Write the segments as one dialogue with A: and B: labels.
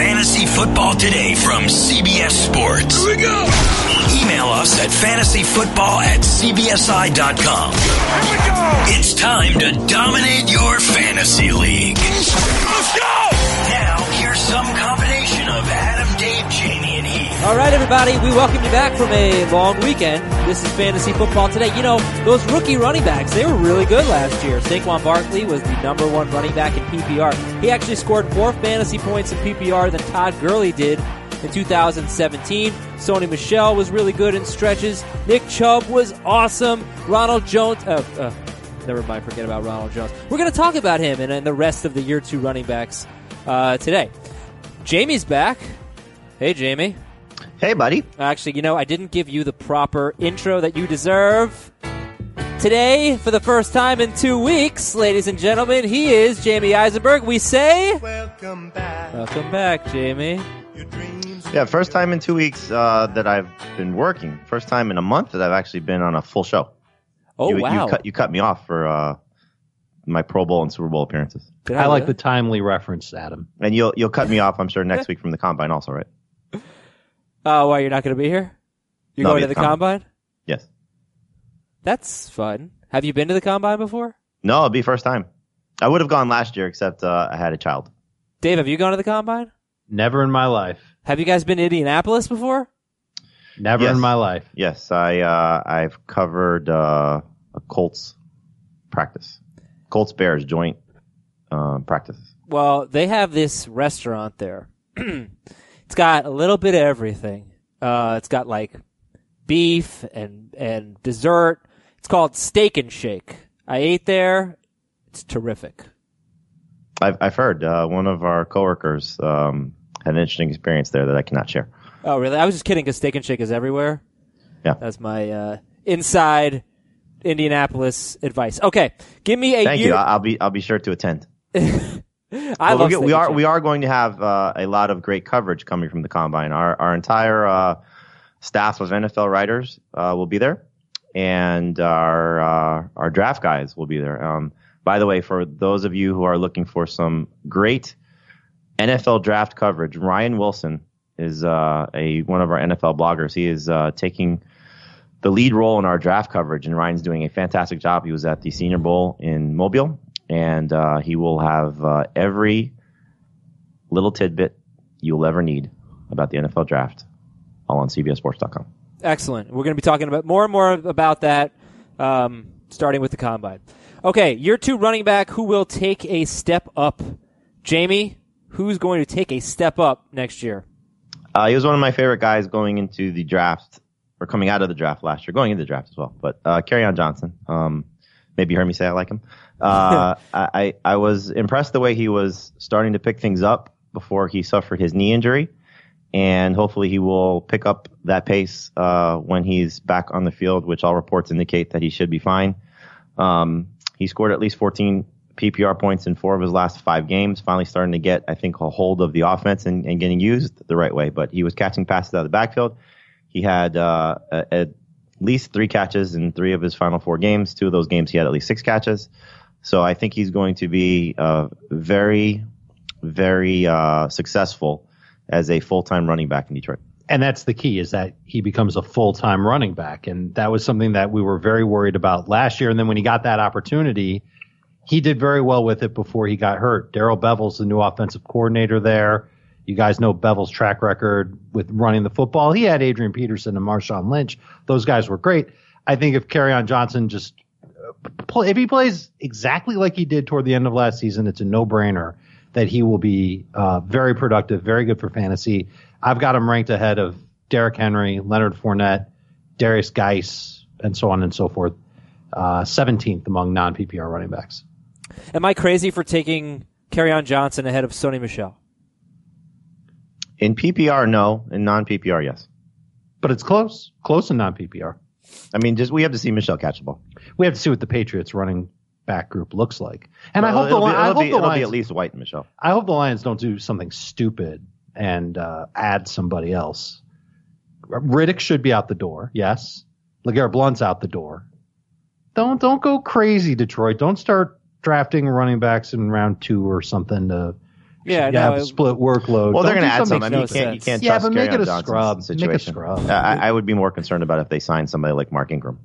A: Fantasy Football Today from CBS Sports. Here we go. Email us at fantasyfootball at cbsi.com. Here we go. It's time to dominate your fantasy league. Let's go. Now, here's some combination of Adam, Dave, Heath.
B: All right, everybody, we welcome you back from a long weekend. This is Fantasy Football Today. You know, those rookie running backs, they were really good last year. Saquon Barkley was the number one running back in PPR. He actually scored more fantasy points in PPR than Todd Gurley did in 2017. Sony Michel was really good in stretches. Nick Chubb was awesome. Ronald Jones, uh, uh, never mind, forget about Ronald Jones. We're going to talk about him and, and the rest of the year two running backs uh, today. Jamey's back. Hey, Jamey.
C: Hey, buddy.
B: Actually, you know, I didn't give you the proper intro that you deserve. Today, for the first time in two weeks, ladies and gentlemen, he is Jamey Eisenberg. We say,
D: Welcome back.
B: Welcome back, Jamey.
D: Your dreams
C: Yeah, first time in two weeks uh, that I've been working. First time in a month that I've actually been on a full show.
B: Oh,
C: you,
B: wow.
C: You cut, you cut me off for uh, my Pro Bowl and Super Bowl appearances,
B: Did
E: I like the timely reference, Adam.
C: and you'll you'll cut me off. I'm sure next week from the combine also, right?
B: Oh, why, you're not going to be here? You're
C: No, I'll
B: going
C: be
B: to the
C: at the
B: combine?
C: Yes.
B: That's fun. Have you been to the combine before?
C: No, it'll be first time. I would have gone last year, except uh, I had a child.
B: Dave, have you gone to the combine?
E: Never in my life.
B: Have you guys been to Indianapolis before?
E: Never
C: Yes.
E: in my life.
C: Yes, I uh, I've covered uh, a Colts practice, Colts Bears joint uh, practices.
B: Well, they have this restaurant there. it's got a little bit of everything. Uh, it's got like beef and and dessert. It's called Steak and Shake. I ate there. It's terrific.
C: I've I've heard uh, one of our coworkers um, had an interesting experience there that I cannot share.
B: Oh, really? I was just kidding because Steak and Shake is everywhere.
C: Yeah.
B: That's my uh, inside Indianapolis advice. Okay, give me a
C: Thank
B: year.
C: you. I'll be I'll be sure to attend.
B: I
C: Well,
B: love
C: we'll get- we are we are going to have uh, a lot of great coverage coming from the combine. Our our entire uh, staff of NFL writers uh, will be there, and our uh, our draft guys will be there. Um, by the way, for those of you who are looking for some great NFL draft coverage, Ryan Wilson is uh, a one of our NFL bloggers. He is uh, taking the lead role in our draft coverage, and Ryan's doing a fantastic job. He was at the Senior Bowl in Mobile, and uh, he will have uh, every little tidbit you'll ever need about the NFL draft, all on CBSSports.com.
B: Excellent. We're going to be talking about more and more about that, um, starting with the combine. Okay, year two running back who will take a step up. Jamey, who's going to take a step up next year?
C: Uh, he was one of my favorite guys going into the draft, or coming out of the draft last year, going into the draft as well. But uh, Kerryon Johnson, um, maybe you heard me say I like him. Uh, I, I was impressed the way he was starting to pick things up before he suffered his knee injury, and hopefully he will pick up that pace uh, when he's back on the field, which all reports indicate that he should be fine. Um, he scored at least 14 PPR points in four of his last five games, finally starting to get, I think, a hold of the offense and, and getting used the right way. But he was catching passes out of the backfield. He had uh, a- at least three catches in three of his final four games. Two of those games, he had at least six catches. So I think he's going to be uh, very, very uh, successful as a full time running back in Detroit.
E: And that's the key is that he becomes a full time running back. And that was something that we were very worried about last year. And then when he got that opportunity, he did very well with it before he got hurt. Darrell Bevell's the new offensive coordinator there. You guys know Bevell's track record with running the football. He had Adrian Peterson and Marshawn Lynch. Those guys were great. I think if Kerryon Johnson just uh, if he plays exactly like he did toward the end of last season, it's a no brainer that he will be uh, very productive, very good for fantasy. I've got him ranked ahead of Derrick Henry, Leonard Fournette, Derrius Guice, and so on and so forth. Uh, 17th among non PPR running backs.
B: Am I crazy for taking Kerryon Johnson ahead of Sony Michel?
C: In PPR, no. In non PPR, yes.
E: But it's close, close in non PPR.
C: I mean, just we have to see Michel catch the ball.
E: We have to see what the Patriots running back group looks like. And I hope the, Li-
C: be,
E: I hope
C: be,
E: the
C: it'll be
E: Lions,
C: at least White and Michel.
E: I hope the Lions don't do something stupid and uh, add somebody else. Riddick should be out the door. Yes. Legarrette Blount's out the door. Don't don't go crazy, Detroit. Don't start drafting running backs in round two or something to
B: Yeah,
E: you
B: no,
E: have
B: it-
E: split workload.
C: Well, they're going to add some. I
E: something
C: mean, you can't, you can't
E: Yeah,
C: trust
E: but make it a
C: Johnson's
E: scrub. Make a
C: situation.
E: scrub.
C: I, I would be more concerned about if they signed somebody like Mark Ingram.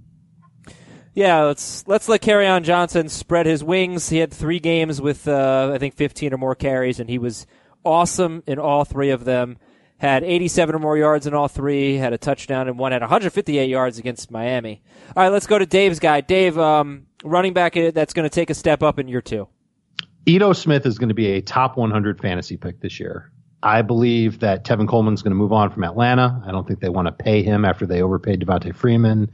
B: Yeah, let's let's let Kerryon Johnson spread his wings. He had three games with uh, I think 15 or more carries, and he was awesome in all three of them. Had 87 or more yards in all three. Had a touchdown and one had 158 yards against Miami. All right, let's go to Dave's guy. Dave, um, running back that's going to take a step up in year two.
E: Ito Smith is going to be a top 100 fantasy pick this year. I believe that Tevin Coleman's going to move on from Atlanta. I don't think they want to pay him after they overpaid Devonta Freeman.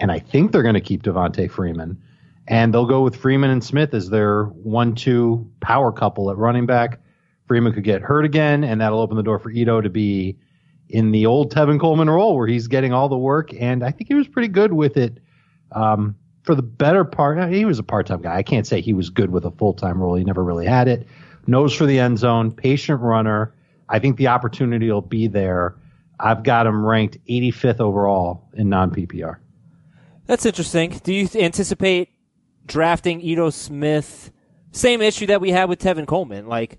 E: And I think they're going to keep Devonta Freeman. And they'll go with Freeman and Smith as their one two power couple at running back. Freeman could get hurt again, and that'll open the door for Ito to be in the old Tevin Coleman role where he's getting all the work. And I think he was pretty good with it um, for the better part. He was a part time guy. I can't say he was good with a full time role. He never really had it. Nose for the end zone, patient runner. I think the opportunity will be there. I've got him ranked 85th overall in non PPR.
B: That's interesting. Do you anticipate drafting Ito Smith? Same issue that we had with Tevin Coleman. Like,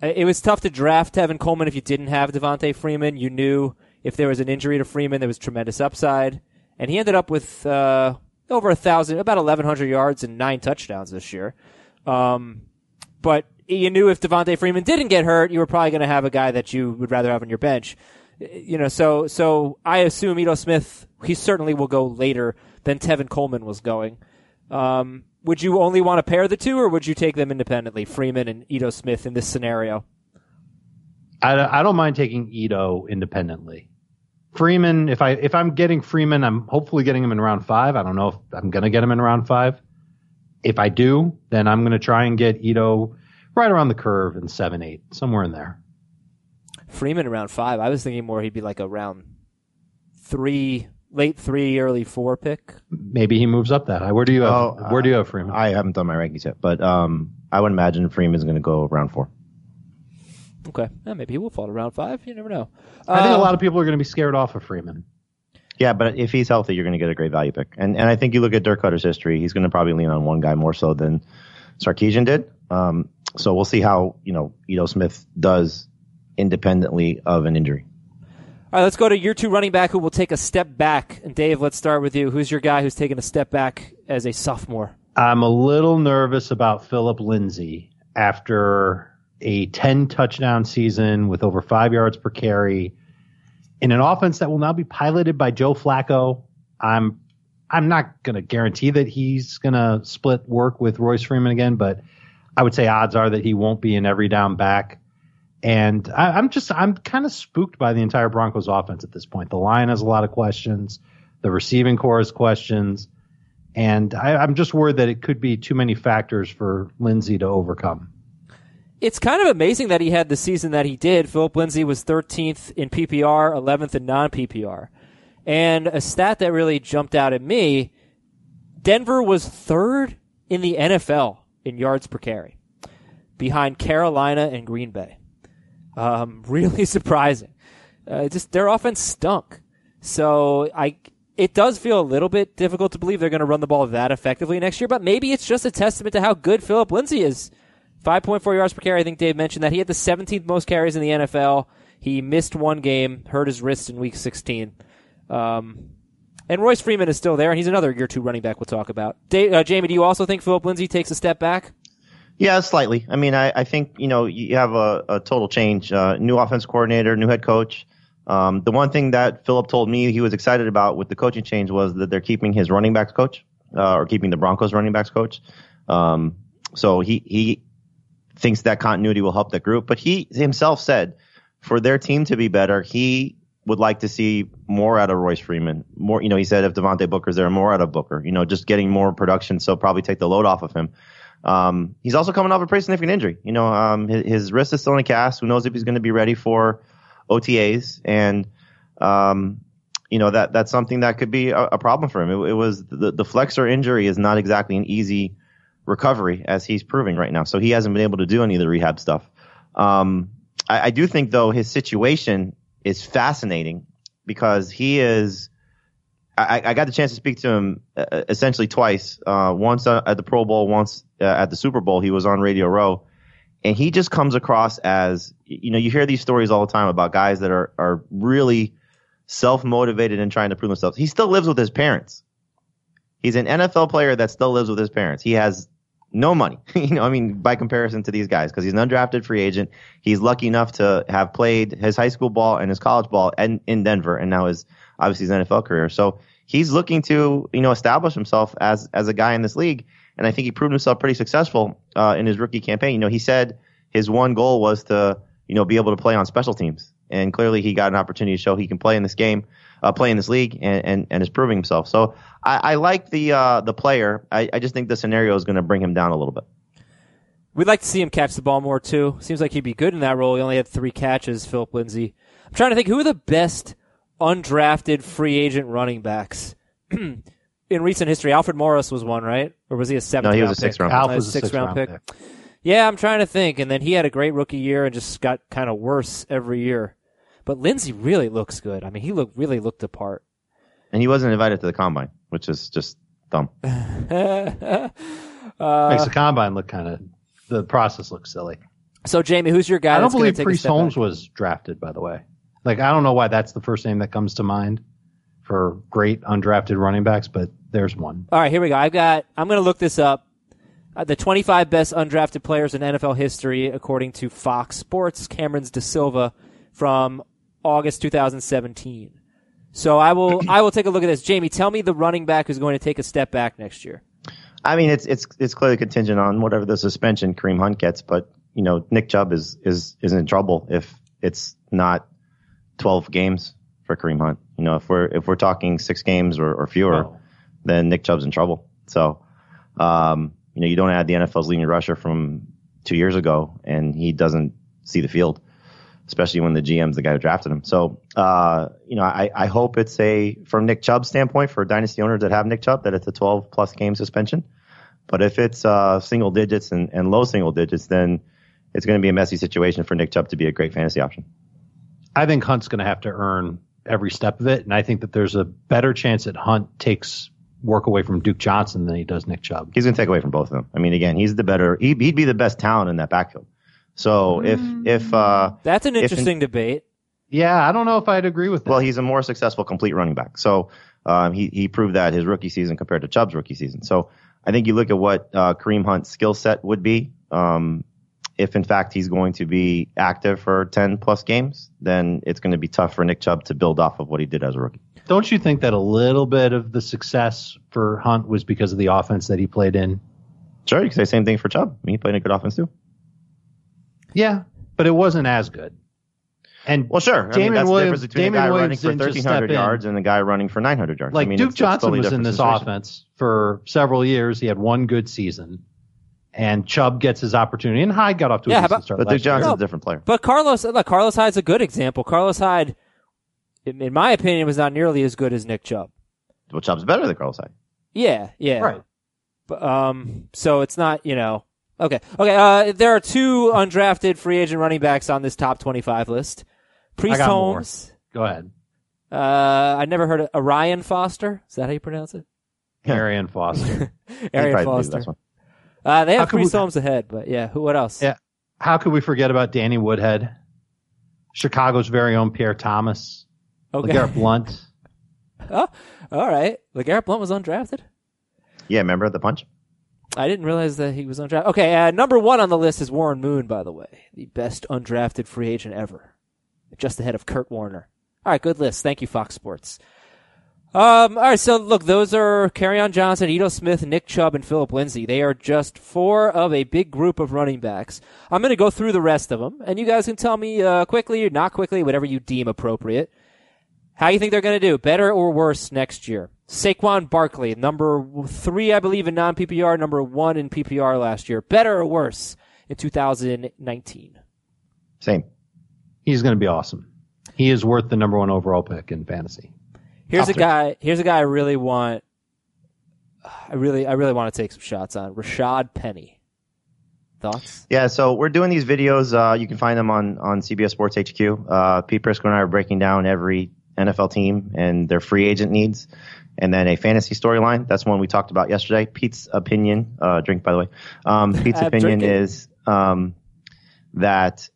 B: it was tough to draft Tevin Coleman if you didn't have Devonta Freeman. You knew if there was an injury to Freeman, there was tremendous upside. And he ended up with uh, over a thousand, about 1,100 yards and nine touchdowns this year. Um, but you knew if Devonta Freeman didn't get hurt, you were probably going to have a guy that you would rather have on your bench. You know, so so I assume Ito Smith, he certainly will go later than Tevin Coleman was going. Um, would you only want to pair the two, or would you take them independently, Freeman and Ito Smith in this scenario?
E: I, I don't mind taking Ito independently. Freeman, if I if I'm getting Freeman, I'm hopefully getting him in round five. I don't know if I'm gonna get him in round five. If I do, then I'm gonna try and get Ito right around the curve in seven, eight, somewhere in there.
B: Freeman around five. I was thinking more he'd be like a round three, late three, early four pick.
E: Maybe he moves up that high. Where do you have
C: Oh,
E: where do you
C: uh,
E: have Freeman?
C: I haven't done my rankings yet, but um, I would imagine Freeman's going to go round four.
B: Okay, yeah, maybe he will fall to round five. You never know.
E: I think a
B: Uh,
E: lot of people are going to be scared off of Freeman.
C: Yeah, but if he's healthy, you're going to get a great value pick. And and I think you look at Dirk Koetter's history, he's going to probably lean on one guy more so than Sarkisian did. Um, so we'll see how you know Ito Smith does independently of an injury.
B: All right, let's go to year two running back who will take a step back. And Dave, let's start with you. Who's your guy who's taking a step back as a sophomore?
E: I'm a little nervous about Phillip Lindsay after a 10 touchdown season with over five yards per carry in an offense that will now be piloted by Joe Flacco. I'm I'm not going to guarantee that he's going to split work with Royce Freeman again, but I would say odds are that he won't be an every down back. And I, I'm just I'm kind of spooked by the entire Broncos offense at this point. The line has a lot of questions. The receiving corps has questions. And I, I'm just worried that it could be too many factors for Lindsay to overcome.
B: It's kind of amazing that he had the season that he did. Phillip Lindsay was 13th in PPR, 11th in non PPR. And a stat that really jumped out at me Denver was third in the NFL in yards per carry, behind Carolina and Green Bay. Um, really surprising. Uh, just their offense stunk. So I, it does feel a little bit difficult to believe they're going to run the ball that effectively next year. But maybe it's just a testament to how good Phillip Lindsay is. 5.4 yards per carry. I think Dave mentioned that he had the 17th most carries in the NFL. He missed one game, hurt his wrist in week 16. Um, and Royce Freeman is still there, and he's another year two running back we'll talk about. Dave, uh, Jamey, do you also think Phillip Lindsay takes a step back?
C: Yeah, slightly. I mean, I, I think you know you have a, a total change, uh, new offense coordinator, new head coach. Um, the one thing that Phillip told me he was excited about with the coaching change was that they're keeping his running backs coach, uh, or keeping the Broncos running backs coach. Um, so he he thinks that continuity will help the group. But he himself said for their team to be better, he would like to see more out of Royce Freeman. More, you know, he said if Devontae Booker's there, more out of Booker. You know, just getting more production, so probably take the load off of him. Um, he's also coming off a pretty significant injury. You know, um, his, his wrist is still in a cast. Who knows if he's going to be ready for OTAs? And um, you know that that's something that could be a, a problem for him. It, it was the, the flexor injury is not exactly an easy recovery as he's proving right now. So he hasn't been able to do any of the rehab stuff. Um, I, I do think though his situation is fascinating because he is. I, I got the chance to speak to him uh, essentially twice. Uh, once uh, at the Pro Bowl, once uh, at the Super Bowl. He was on Radio Row, and he just comes across as you know you hear these stories all the time about guys that are are really self motivated and trying to prove themselves. He still lives with his parents. He's an NFL player that still lives with his parents. He has no money, you know. I mean, by comparison to these guys, because he's an undrafted free agent. He's lucky enough to have played his high school ball and his college ball and in Denver, and now his obviously his NFL career. So he's looking to you know establish himself as as a guy in this league, and I think he proved himself pretty successful uh, in his rookie campaign. You know, he said his one goal was to you know be able to play on special teams, and clearly he got an opportunity to show he can play in this game, uh, play in this league, and, and, and is proving himself. So I, I like the uh, the player. I, I just think the scenario is going to bring him down a little bit.
B: We'd like to see him catch the ball more too. Seems like he'd be good in that role. He only had three catches, Phillip Lindsay. I'm trying to think who are the best undrafted free agent running backs in recent history. Alfred Morris was one, right? Or was he a seventh?
C: No, he was a sixth round.
B: Uh,
E: Alf was a
B: sixth round pick.
E: pick.
B: Yeah, I'm trying to think. And then he had a great rookie year and just got kind of worse every year. But Lindsay really looks good. I mean, he looked really looked the part.
C: And he wasn't invited to the combine, which is just dumb.
E: Makes the combine look kind of the process looks silly.
B: So, Jamey, who's your guy?
E: I don't believe
B: take a
E: Priest Holmes
B: back?
E: was drafted, by the way. Like I don't know why that's the first name that comes to mind for great undrafted running backs, but there's one.
B: All right, here we go. I've got. I'm going to look this up. Uh, the 25 best undrafted players in NFL history, according to Fox Sports. Cameron's DaSilva from August 2017. So I will. I will take a look at this. Jamey, tell me the running back who's going to take a step back next year.
C: I mean, it's it's it's clearly contingent on whatever the suspension Kareem Hunt gets, but you know, Nick Chubb is is is in trouble if it's not 12 games for Kareem Hunt. You know, if we're if we're talking six games or, or fewer,
E: Oh.
C: then Nick Chubb's in trouble. So, um, you know, you don't add the NFL's leading rusher from two years ago, and he doesn't see the field, especially when the GM's the guy who drafted him. So, uh, you know, I, I hope it's a from Nick Chubb's standpoint for dynasty owners that have Nick Chubb that it's a 12 plus game suspension. But if it's uh, single digits and, and low single digits, then it's going to be a messy situation for Nick Chubb to be a great fantasy option.
E: I think Hunt's going to have to earn every step of it, and I think that there's a better chance that Hunt takes work away from Duke Johnson than he does Nick Chubb.
C: He's going to take away from both of them. I mean, again, he's the better. He, he'd be the best talent in that backfield. So if if uh,
B: That's an
C: If in-
B: interesting debate.
E: Yeah, I don't know if I'd agree with that.
C: well, he's a more successful complete running back. So um, he he proved that his rookie season compared to Chubb's rookie season. So I think you look at what uh, Kareem Hunt's skill set would be. Um, if in fact he's going to be active for 10 plus games, then it's going to be tough for Nick Chubb to build off of what he did as a rookie.
E: Don't you think that a little bit of the success for Hunt was because of the offense that he played in?
C: Sure, you can say the same thing for Chubb. I mean, he played a good offense too.
E: Yeah, but it wasn't as good. And
C: Well, sure. I mean,
E: Damon
C: that's the
E: Williams-
C: difference between
E: Damon
C: a guy running for
E: didn't just
C: 1,300
E: step in.
C: yards and a guy running for 900 yards.
E: like
C: I mean,
E: Duke
C: it's- it's
E: Johnson
C: totally
E: was in this
C: situation.
E: offense for several years. He had one good season, and Chubb gets his opportunity. And Hyde got off to a
B: Yeah, how
E: decent
B: about-
E: start.
C: But
E: last
C: Duke Johnson's
E: year.
C: a different player.
B: But Carlos, look, Carlos Hyde's a good example. Carlos Hyde, in, in my opinion, was not nearly as good as Nick Chubb.
C: Well, Chubb's better than Carlos Hyde.
B: Yeah, yeah.
E: right.
B: But, um, so it's not, you know, okay. Okay, uh, there are two undrafted free agent running backs on this top 25 list. Priest
E: got more.
B: Holmes.
E: Go ahead,
B: Uh, I never heard of Orion Foster. Is that how you pronounce it?
E: Arian Foster.
C: He'd
B: Arian
C: probably be the
B: Foster. Uh, they have
E: could
B: Priest
E: we-
B: Holmes ahead, but yeah, who, what else?
E: Yeah. How could we forget about Danny Woodhead, Chicago's very own Pierre Thomas,
B: Okay.
E: LeGarrette Blount?
B: oh, all right. LeGarrette Blount was undrafted.
C: Yeah, remember the punch?
B: I didn't realize that he was undrafted. Okay, uh, number one on the list is Warren Moon, by the way, the best undrafted free agent ever, just ahead of Kurt Warner. All right, good list. Thank you, Fox Sports. Um, all right, so look, those are Kerryon Johnson, Ito Smith, Nick Chubb, and Phillip Lindsay. They are just four of a big group of running backs. I'm going to go through the rest of them, and you guys can tell me uh, quickly or not quickly, whatever you deem appropriate. How you think they're going to do? Better or worse next year? Saquon Barkley, number three, I believe, in non PPR, number one in PPR last year. Better or worse in 2019?
C: Same.
E: He's going to be awesome. He is worth the number one overall pick in fantasy.
B: Here's
E: Top
B: a
E: three.
B: guy. Here's a guy I really want. I really, I really want to take some shots on Rashaad Penny. Thoughts?
C: Yeah, so we're doing these videos. Uh, you can find them on, on CBS Sports HQ. Uh, Pete Prisco and I are breaking down every NFL team and their free agent needs. And then a fantasy storyline. That's one we talked about yesterday. Pete's opinion, uh, drink by the way. Um, Pete's opinion
B: drinking.
C: is, um, that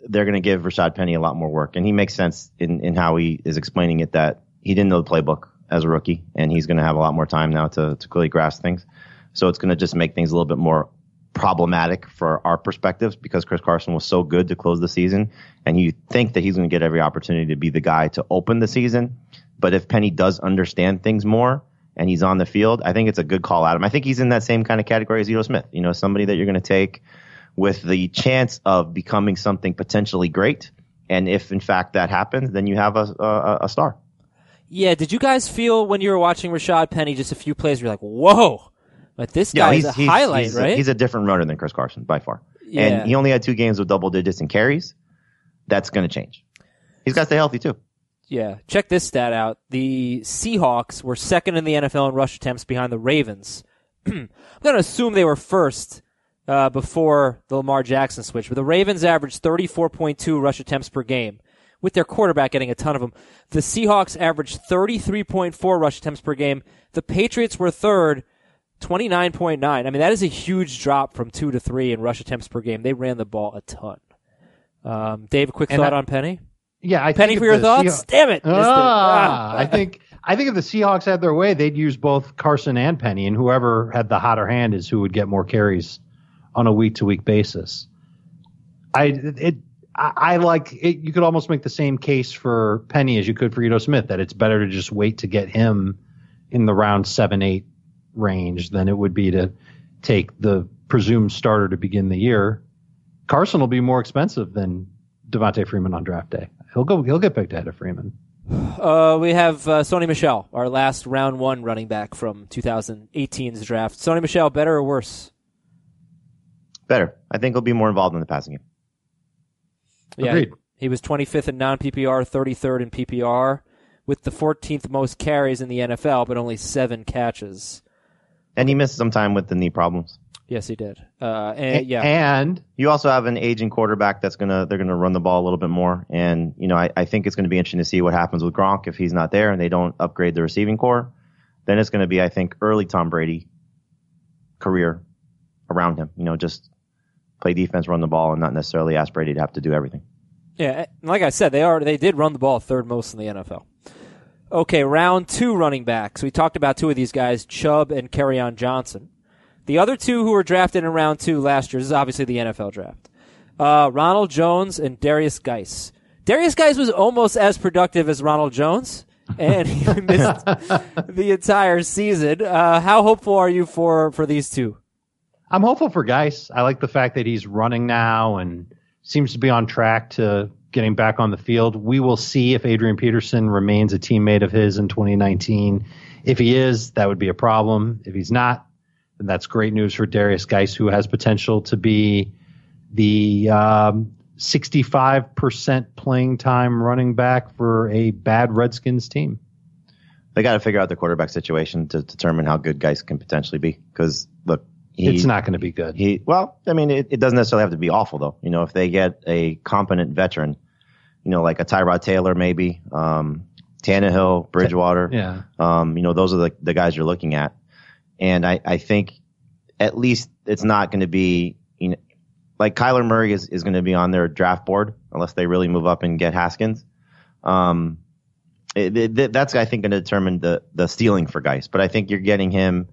C: they're going to give Rashaad Penny a lot more work. And he makes sense in, in how he is explaining it that he didn't know the playbook as a rookie and he's going to have a lot more time now to, to clearly grasp things. So it's going to just make things a little bit more problematic for our perspectives because Chris Carson was so good to close the season. And you think that he's going to get every opportunity to be the guy to open the season. But if Penny does understand things more and he's on the field, I think it's a good call out. Him I think he's in that same kind of category as Ito Smith. You know, somebody that you're going to take with the chance of becoming something potentially great. And if in fact that happens, then you have a, a, a star.
B: Yeah, did you guys feel when you were watching Rashaad Penny just a few plays, you're like, whoa, like this
C: Yeah,
B: guy's
C: he's,
B: a
C: he's,
B: highlight,
C: he's
B: right?
C: He's a different runner than Chris Carson by far.
B: Yeah.
C: And he only had two games with double digits in carries. That's going to change. He's got to stay healthy too.
B: Yeah. Check this stat out. The Seahawks were second in the NFL in rush attempts behind the Ravens. I'm going to assume they were first uh, before the Lamar Jackson switch, but the Ravens averaged 34.2 rush attempts per game, with their quarterback getting a ton of them. The Seahawks averaged 33.4 rush attempts per game. The Patriots were third, 29.9. I mean, that is a huge drop from two to three in rush attempts per game. They ran the ball a ton. Um, Dave, a quick
E: And
B: thought
E: I-
B: on Penny?
E: Yeah, I
B: Penny
E: think
B: for your thoughts?
E: Seahawks-
B: Damn it. it.
E: Ah,
B: Ah.
E: I think I think if the Seahawks had their way, they'd use both Carson and Penny, and whoever had the hotter hand is who would get more carries on a week to week basis. I it I, I like it. You could almost make the same case for Penny as you could for Ito Smith that it's better to just wait to get him in the round seven eight range than it would be to take the presumed starter to begin the year. Carson will be more expensive than Devonta Freeman on draft day. He'll go. He'll get picked ahead of Freeman.
B: Uh, we have uh, Sony Michel, our last round one running back from 2018's draft. Sony Michel, better or worse?
C: Better. I think he'll be more involved in the passing game.
B: Yeah,
E: Agreed.
B: he was 25th in non PPR, 33rd in PPR, with the 14th most carries in the NFL, but only seven catches.
C: And he missed some time with the knee problems.
B: Yes, he did. Uh, and, yeah,
E: And
C: You also have an aging quarterback that's gonna they're gonna run the ball a little bit more, and you know I, I think it's gonna be interesting to see what happens with Gronk if he's not there and they don't upgrade the receiving corps. Then it's gonna be I think early Tom Brady career around him. You know, just play defense, run the ball, and not necessarily ask Brady to have to do everything.
B: Yeah, like I said, they are they did run the ball third most in the NFL. Okay, round two running backs. We talked about two of these guys, Chubb and Kerryon Johnson. The other two who were drafted in round two last year, this is obviously the NFL draft. Uh, Ronald Jones and Derrius Guice. Derrius Guice was almost as productive as Ronald Jones, and he missed the entire season. Uh, how hopeful are you for for these two?
E: I'm hopeful for Guice. I like the fact that he's running now and seems to be on track to getting back on the field. We will see if Adrian Peterson remains a teammate of his in 2019. If he is, that would be a problem. If he's not, then that's great news for Derrius Guice, who has potential to be the um, 65% playing time running back for a bad Redskins team.
C: They got to figure out the quarterback situation to determine how good guys can potentially be. Because look, he,
E: it's not going to be good.
C: He well, I mean, it, it doesn't necessarily have to be awful though. You know, if they get a competent veteran, you know, like a Tyrod Taylor maybe, um, Tannehill, Bridgewater,
E: yeah.
C: um, you know, those are the, the guys you're looking at. And I, I think at least it's not going to be, you know, like Kyler Murray is, is going to be on their draft board unless they really move up and get Haskins. Um, it, it, that's I think going to determine the the stealing for Guice. But I think you're getting him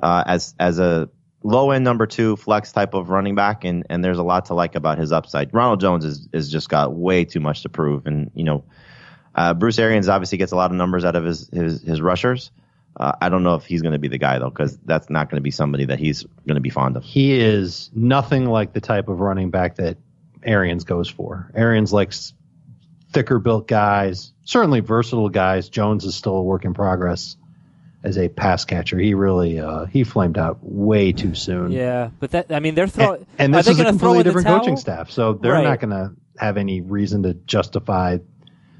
C: uh, as as a low end number two flex type of running back, and and there's a lot to like about his upside. Ronald Jones is is just got way too much to prove, and you know, uh, Bruce Arians obviously gets a lot of numbers out of his his, his rushers. Uh, I don't know if he's going to be the guy though, because that's not going to be somebody that he's going to be fond of.
E: He is nothing like the type of running back that Arians goes for. Arians likes thicker built guys, certainly versatile guys. Jones is still a work in progress as a pass catcher. He really uh, he flamed out way too soon.
B: Yeah, but that I mean they're throwing.
E: And, and this
B: they
E: is a completely different coaching staff, so they're
B: Right.
E: not going to have any reason to justify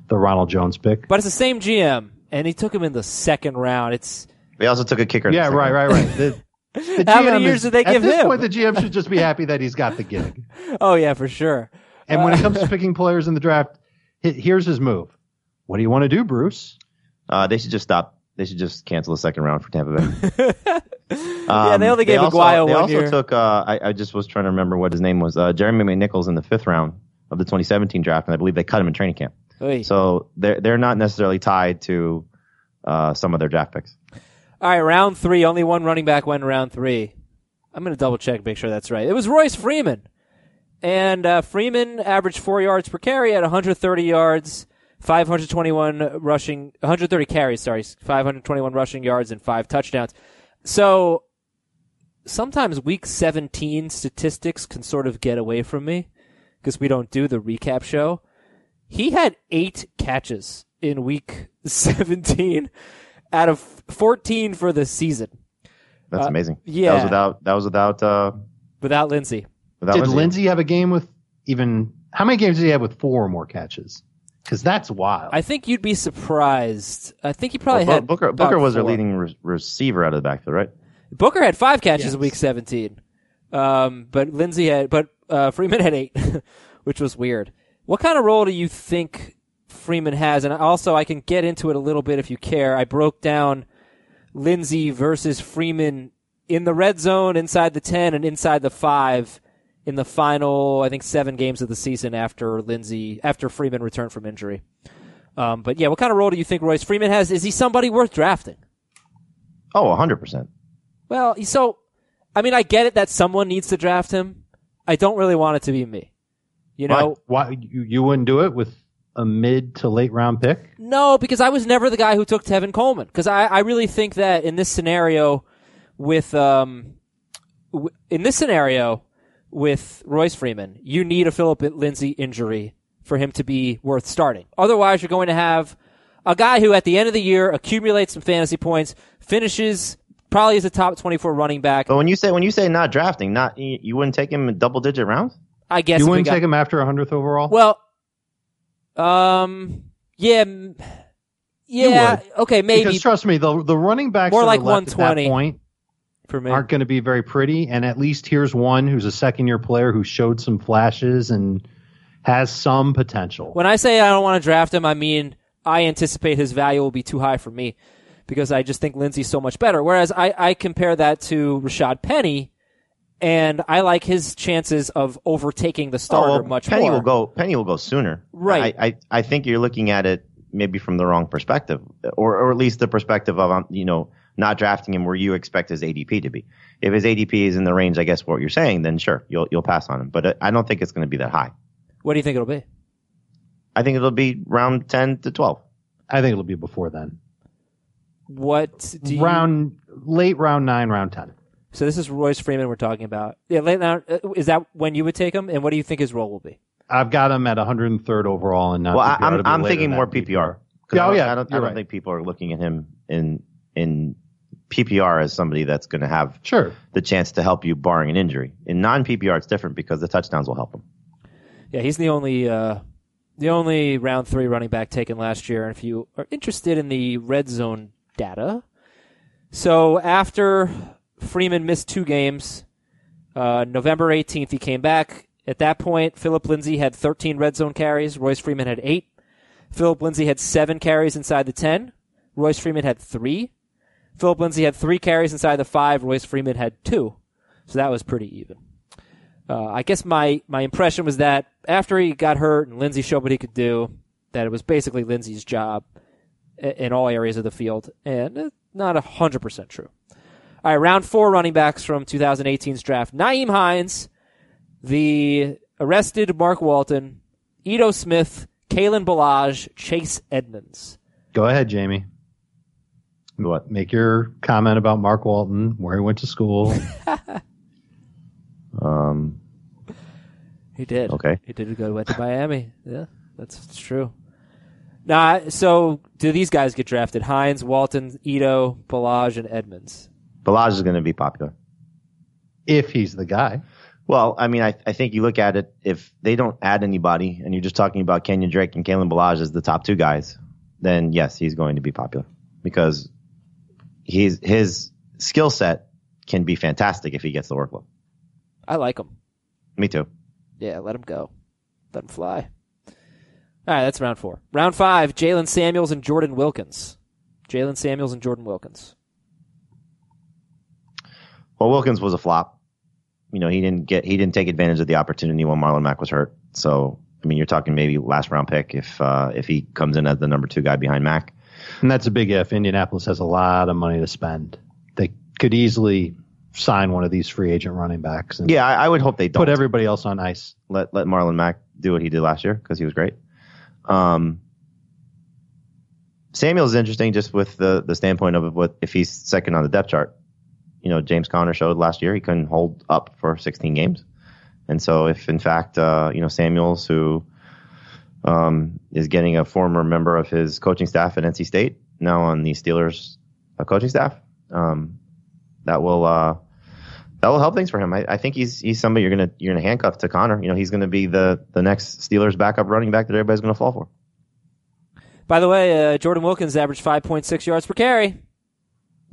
E: the Ronald Jones pick.
B: But it's the same GM, and he took him in the second round. It's
C: They also took a kicker.
E: yeah,
C: second
E: right, right, right. The, the
B: How many years
E: is-
B: did they give him?
E: at this
B: him?
E: point, the GM should just be happy that he's got the gig.
B: oh yeah, for sure.
E: And when it comes to picking players in the draft, here's his move. What do you want to do, Bruce?
C: Uh, they should just stop. They should just cancel the second round for Tampa Bay. Um,
B: they only gave
C: also,
B: Aguayo
C: They
B: one
C: also
B: year.
C: took. Uh, I, I just was trying to remember what his name was. Uh, Jeremy McNichols in the fifth round of the 2017 draft, and I believe they cut him in training camp.
B: Oy.
C: So they're they're not necessarily tied to uh, some of their draft picks.
B: All right, round three. Only one running back went round three. I'm going to double check, make sure that's right. It was Royce Freeman. And uh, Freeman averaged four yards per carry at 130 yards, 521 rushing, 130 carries, sorry, 521 rushing yards and five touchdowns. So sometimes week 17 statistics can sort of get away from me because we don't do the recap show. He had eight catches in week 17 out of 14 for the season
C: That's
B: Uh,
C: amazing.
B: yeah.
C: that was without that was without uh,
B: without Lindsay.
C: without
E: Did
C: Lindsay.
E: Lindsay have a game with even how many games did he have with four or more catches? Because that's wild.
B: I think you'd be surprised. I think he probably
C: Bu-
B: had
C: Booker.
B: about
C: Booker was their leading re- receiver out of the backfield, right?
B: Booker had five catches
E: Yes.
B: in week 17. Um, but Lindsay had, but uh, Freeman had eight, which was weird. What kind of role do you think Freeman has? And also, I can get into it a little bit if you care. I broke down Lindsay versus Freeman in the red zone, inside the 10, and inside the 5 in the final, I think, seven games of the season after Lindsay, after Freeman returned from injury. Um, but yeah, what kind of role do you think Royce Freeman has? Is he somebody worth drafting?
C: Oh, 100%.
B: Well, so I mean, I get it that someone needs to draft him. I don't really want it to be me. You know,
E: why you, you wouldn't do it with a mid to late round pick?
B: no, because I was never the guy who took Tevin Coleman. Because I, I really think that in this scenario, with um, w- in this scenario with Royce Freeman, you need a Phillip Lindsay injury for him to be worth starting. Otherwise, you're going to have a guy who, at the end of the year, accumulates some fantasy points, finishes probably as a top 24 running back.
C: But when you say when you say not drafting, not you, you wouldn't take him in double digit rounds.
B: I guess
E: You wouldn't
B: got-
E: take him after a 100th overall?
B: Well, um, yeah, yeah, okay, maybe
E: because trust me, the the running backs
B: More like 120
E: point
B: for me.
E: aren't going to be very pretty. And at least here's one who's a second year player who showed some flashes and has some potential.
B: When I say I don't want to draft him, I mean I anticipate his value will be too high for me because I just think Lindsay's so much better. Whereas I, I compare that to Rashaad Penny, and I like his chances of overtaking the starter
C: Oh, well,
B: much
C: Penny
B: more.
C: will go. Penny will go sooner.
B: Right.
C: I, I I think you're looking at it maybe from the wrong perspective, or or at least the perspective of um, you know not drafting him where you expect his ADP to be. If his ADP is in the range, I guess what you're saying, then sure, you'll you'll pass on him. But uh, I don't think it's going to be that high.
B: What do you think it'll be?
C: I think it'll be round ten to twelve.
E: I think it'll be before then.
B: What do you,
E: round late round nine, round ten.
B: So this is Royce Freeman we're talking about. Yeah, late now, uh, is that when you would take him? And what do you think his role will be?
E: I've got him at 103rd overall, and not.
C: Well,
E: PPR.
C: I'm, I'm thinking more
E: PPR.
C: PPR. 'Cause
E: Yeah,
C: I
E: oh,
C: don't,
E: yeah,
C: I don't, I don't
E: right.
C: think people are looking at him in in PPR as somebody that's going to have
E: Sure.
C: the chance to help you barring an injury. In non PPR, it's different because the touchdowns will help him.
B: Yeah, he's the only uh, the only round three running back taken last year. And if you are interested in the red zone data, so after Freeman missed two games, uh, November 18th he came back. At that point, Phillip Lindsay had 13 red zone carries. Royce Freeman had eight. Phillip Lindsay had seven carries inside the 10. Royce Freeman had three. Phillip Lindsay had three carries inside the five. Royce Freeman had two. So that was pretty even. Uh, I guess my, my impression was that after he got hurt and Lindsay showed what he could do, that it was basically Lindsay's job in all areas of the field, and not hundred percent true. All right, round four running backs from 2018's draft: Nyheim Hines, the arrested Mark Walton, Ito Smith, Kalen Ballage, Chase Edmonds.
E: Go ahead, Jamey.
C: What?
E: Make your comment about Mark Walton, where he went to school.
C: Um,
B: He did.
C: Okay.
B: He did go went to Miami. Yeah, that's, that's true. Nah, so do these guys get drafted? Hines, Walton, Ito, Ballage, and Edmonds.
C: Ballage is going to be popular.
E: if he's the guy.
C: Well, I mean, I, I think you look at it, if they don't add anybody and you're just talking about Kenyan Drake and Kalen Ballage as the top two guys, then yes, he's going to be popular because he's, his skill set can be fantastic if he gets the workload.
B: I like him.
C: Me too.
B: Yeah, let him go. Let him fly. All right, that's round four. Round five: Jaylen Samuels and Jordan Wilkins. Jaylen Samuels and Jordan Wilkins.
C: Well, Wilkins was a flop. You know, he didn't get he didn't take advantage of the opportunity when Marlon Mack was hurt. So, I mean, you're talking maybe last round pick if uh, if he comes in as the number two guy behind Mack.
E: And that's a big if. Indianapolis has a lot of money to spend. They could easily sign one of these free agent running backs and
C: Yeah, I, I would hope they don't
E: put everybody else on ice.
C: let let Marlon Mack do what he did last year because he was great. Um, Samuel's interesting just with the the standpoint of what if he's second on the depth chart. You know, James Conner showed last year he couldn't hold up for 16 games, and so if in fact uh, you know Samuel's who um, is getting a former member of his coaching staff at NC State now on the Steelers uh, coaching staff, um, that will uh, that will help things for him. I, I think he's he's somebody you're gonna you're gonna handcuff to Conner. You know, he's gonna be the the next Steelers backup running back that everybody's gonna fall for.
B: By the way, uh, Jordan Wilkins averaged 5.6 yards per carry.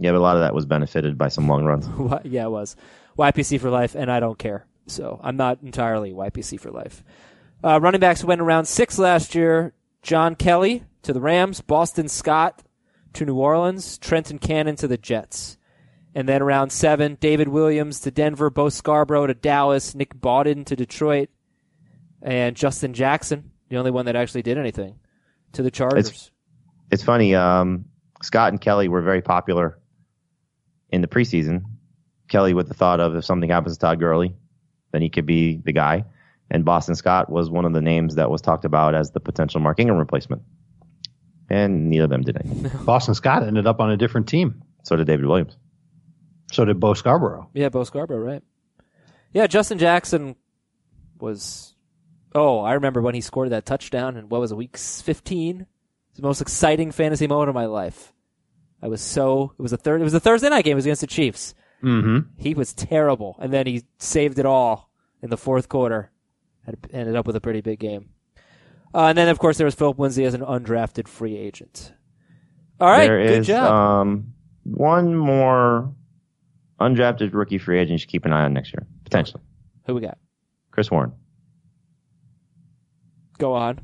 C: Yeah, but a lot of that was benefited by some long runs.
B: Yeah, it was YPC for life, and I don't care. So I'm not entirely YPC for life. Uh, running backs went around six last year. John Kelly to the Rams, Boston Scott to New Orleans, Trenton Cannon to the Jets. And then around seven, David Williams to Denver, Bo Scarborough to Dallas, Nick Bawden to Detroit, and Justin Jackson, the only one that actually did anything, to the Chargers.
C: It's funny. Um, Scott and Kelly were very popular in the preseason. Kelly with the thought of if something happens to Todd Gurley, then he could be the guy. And Boston Scott was one of the names that was talked about as the potential Mark Ingram replacement. And neither of them did anything.
E: Boston Scott ended up on a different team.
C: So did David Williams.
E: So did Bo Scarborough.
B: Yeah, Bo Scarborough, right? Yeah, Justin Jackson was. Oh, I remember when he scored that touchdown in what was it, week 15? It's the most exciting fantasy moment of my life. I was so. It was a third. It was a Thursday night game. It was against the Chiefs.
E: Mm-hmm.
B: He was terrible, and then he saved it all in the fourth quarter. Had ended up with a pretty big game. Uh, and then, of course, there was Phillip Lindsay as an undrafted free agent. All right,
C: There
B: good
C: is
B: job.
C: um, one more undrafted rookie free agent you should keep an eye on next year, potentially.
B: Who we got?
C: Chris Warren
B: Go on.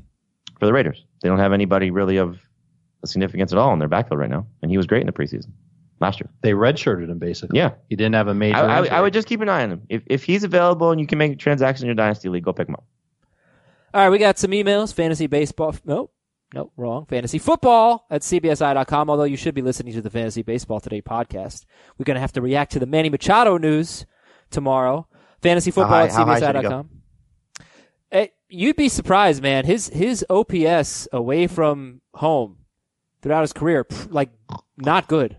C: for the Raiders. They don't have anybody really of significance at all in their backfield right now, and he was great in the preseason last year.
E: They redshirted him basically.
C: Yeah.
E: He didn't have a major.
C: I, I. I would just keep an eye on him. If if he's available and you can make a transaction in your dynasty league, go pick him up.
B: All right, we got some emails. Fantasy baseball. Nope. Nope, wrong. Fantasy football at CBSI.com, although you should be listening to the Fantasy Baseball Today podcast. We're going to have to react to the Manny Machado news tomorrow. Fantasy football
C: high-
B: at
C: how high should?
B: CBSI.com. You'd be surprised, man. His his OPS away from home throughout his career, like not good.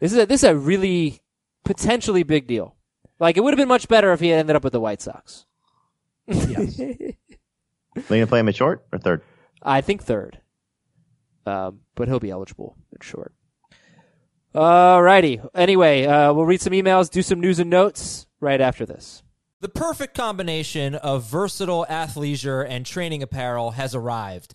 B: This is a, this is a really potentially big deal. Like it would have been much better if he had ended up with the White Sox.
E: Yes.
C: Are you gonna play him at short or third?
B: I think third. Um, but he'll be eligible at short. Alrighty. Anyway, uh, we'll read some emails, do some news and notes right after this.
F: The perfect combination of versatile athleisure and training apparel has arrived.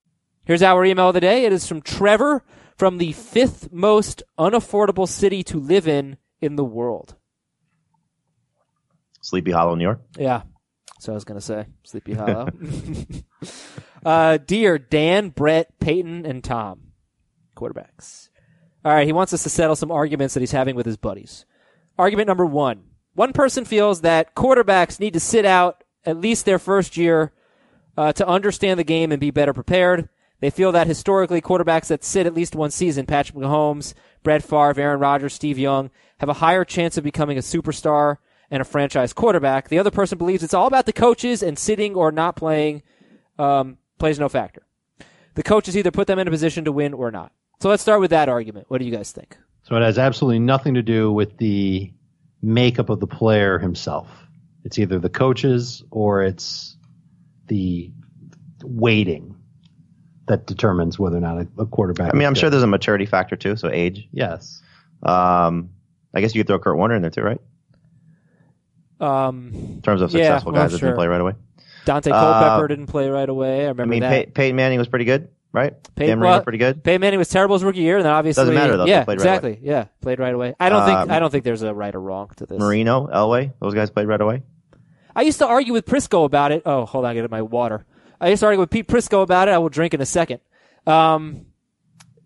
B: Here's our email of the day. It is from Trevor from the fifth most unaffordable city to live in in the world.
C: Sleepy Hollow, New York.
B: Yeah. So I was going to say Sleepy Hollow. uh, dear Dan, Brett, Peyton, and Tom, quarterbacks. All right, he wants us to settle some arguments that he's having with his buddies. Argument number one. One person feels that quarterbacks need to sit out at least their first year uh, to understand the game and be better prepared. They feel that historically quarterbacks that sit at least one season, Patrick Mahomes, Brett Favre, Aaron Rodgers, Steve Young, have a higher chance of becoming a superstar and a franchise quarterback. The other person believes it's all about the coaches and sitting or not playing um, plays no factor. The coaches either put them in a position to win or not. So let's start with that argument. What do you guys think?
E: So it has absolutely nothing to do with the makeup of the player himself. It's either the coaches or it's the waiting that determines whether or not a, a quarterback.
C: I mean, I'm
E: good.
C: sure there's a maturity factor too, so age.
E: Yes.
C: Um, I guess you could throw Kurt Warner in there too, right?
B: Um,
C: In terms of
B: Yeah,
C: successful
B: well,
C: guys that
B: sure.
C: didn't play right away.
B: Daunte
C: Uh,
B: Culpepper didn't play right away. I remember
C: I mean,
B: that.
C: Pey- Peyton Manning was pretty good, right?
B: Peyton-
C: Dan Marino
B: well,
C: pretty good.
B: Peyton Manning was terrible his rookie year, and then obviously
C: Doesn't matter, though.
B: Yeah,
C: played right
B: exactly. Yeah, played right away. I don't think
C: Um,
B: I don't think there's a right or wrong to this.
C: Marino, Elway, those guys played right away.
B: I used to argue with Prisco about it. Oh, hold on, I get my water. I to with Pete Prisco about it. I will drink in a second. Um,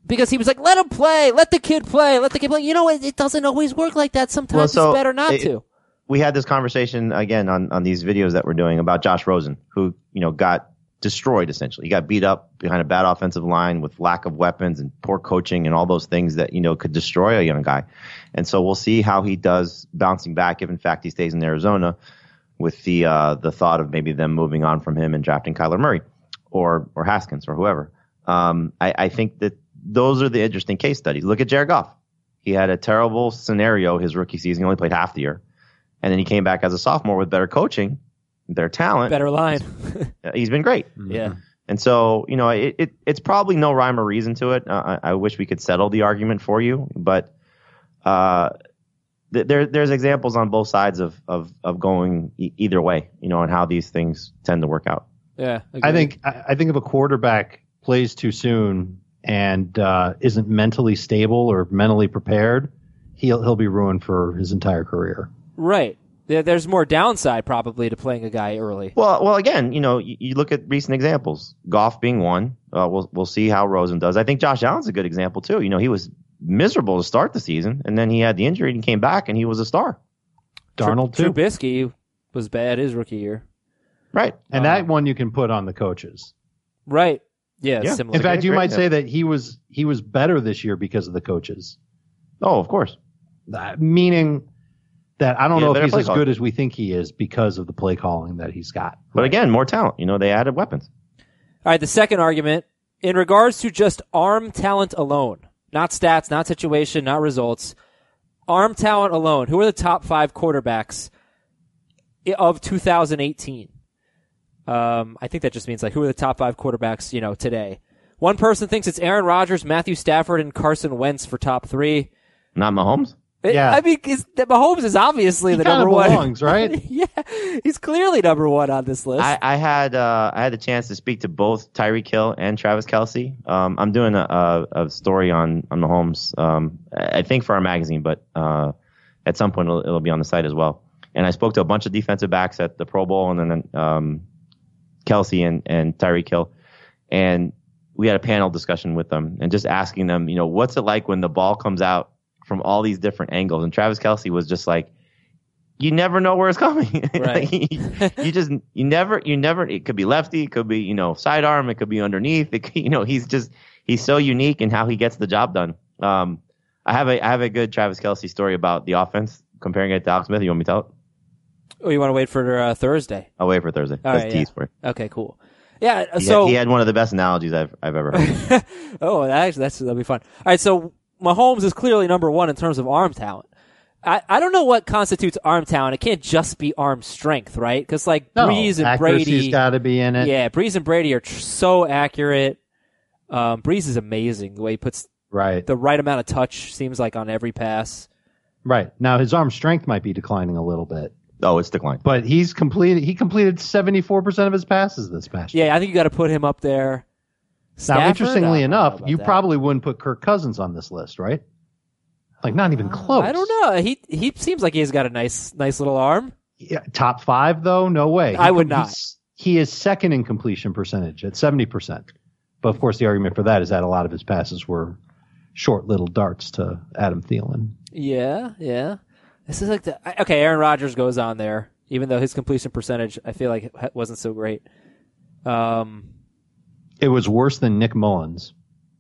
B: because he was like, "Let him play, let the kid play, let the kid play." You know, it, it doesn't always work like that. Sometimes
C: Well, so
B: it's better not
C: it-
B: to.
C: we had this conversation again on, on these videos that we're doing about Josh Rosen, who, you know, got destroyed essentially. He got beat up behind a bad offensive line with lack of weapons and poor coaching and all those things that, you know, could destroy a young guy. And so we'll see how he does bouncing back if in fact he stays in Arizona with the uh, the thought of maybe them moving on from him and drafting Kyler Murray or or Haskins or whoever. Um, I, I think that those are the interesting case studies. Look at Jared Goff. He had a terrible scenario his rookie season. He only played half the year. And then he came back as a sophomore with better coaching, better talent.
B: Better line.
C: Uh, He's been great.
B: yeah.
C: And so, you know, it, it it's probably no rhyme or reason to it. Uh, I, I wish we could settle the argument for you, but uh, th- there there's examples on both sides of of of going e- either way, you know, and how these things tend to work out.
B: Yeah.
E: I think I I think if a quarterback plays too soon and uh, isn't mentally stable or mentally prepared, he'll he'll be ruined for his entire career.
B: right. There's more downside probably to playing a guy early.
C: Well, well, again, you know, you, you look at recent examples. Goff being one. Uh, we'll we'll see how Rosen does. I think Josh Allen's a good example too. You know, he was miserable to start the season, and then he had the injury and came back, and he was a star.
E: Darnold too,
B: Trubisky was bad his rookie year.
C: Right.
E: and that um, one you can put on the coaches.
B: Right. Yeah.
C: Yeah.
B: Similar.
E: In fact, you
C: great
E: might say that he was he was better this year because of the coaches.
C: Oh, of course.
E: That- meaning that I don't
C: Yeah,
E: know if he's as
C: calling.
E: good as we think he is because of the play calling that he's got.
C: But again, more talent. You know, they added weapons.
B: All right, the second argument in regards to just arm talent alone, not stats, not situation, not results, arm talent alone. Who are the top five quarterbacks of 2018? Um, I think that just means like who are the top five quarterbacks, you know, today. One person thinks it's Aaron Rodgers, Matthew Stafford, and Carson Wentz for top three.
C: Not Mahomes.
E: Yeah.
B: I mean, is, Mahomes is obviously
E: He
B: the number
E: of
B: one.
E: belongs, right?
B: yeah, he's clearly number one on this list.
C: I, I had uh, I had the chance to speak to both Tyreek Hill and Travis Kelce. Um, I'm doing a, a, a story on on Mahomes. Um, I I think for our magazine, but uh, at some point it'll, it'll be on the site as well. And I spoke to a bunch of defensive backs at the Pro Bowl, and then um, Kelce and and Tyreek Hill, and we had a panel discussion with them and just asking them, you know, what's it like when the ball comes out from all these different angles? And Travis Kelce was just like, you never know where it's coming.
B: Right.
C: Like, you just you never you never it could be lefty, it could be you know sidearm, it could be underneath. It could, you know he's just he's so unique in how he gets the job done. Um, I have a I have a good Travis Kelce story about the offense comparing it to Alex Smith. You want me to tell it?
B: oh, you want to wait for uh, Thursday?
C: I'll wait for Thursday.
B: All
C: That's
B: right, yeah.
C: for.
B: Okay, cool. Yeah.
C: He,
B: so
C: had, he had one of the best analogies I've I've ever heard.
B: oh, that actually, that's that'll be fun. All right, so Mahomes is clearly number one in terms of arm talent. I, I don't know what constitutes arm talent. It can't just be arm strength, right? Because like
E: No,
B: Brees and
E: accuracy's
B: Brady,
E: got to be in it.
B: yeah, Brees and Brady are tr- so accurate. Um, Brees is amazing the way he puts
E: Right.
B: the right amount of touch. Seems like on every pass.
E: Right. Now his arm strength might be declining a little bit,
C: oh, it's declining.
E: but he's completed he completed 74% of his passes this past year.
B: Yeah, I think you got to put him up there.
E: Now,
B: Stafford? I
E: interestingly enough, you
B: that.
E: probably wouldn't put Kirk Cousins on this list, right? Like not even close.
B: I don't know. He he seems like he's got a nice nice little arm.
E: Yeah, top 5 though? No way.
B: I
E: He
B: would
E: com-
B: not.
E: He is second in completion percentage at 70%. But of course the argument for that is that a lot of his passes were short little darts to Adam Thielen.
B: Yeah, yeah. This is like the okay. Aaron Rodgers goes on there, even though his completion percentage I feel like wasn't so great. Um,
E: It was worse than Nick Mullens.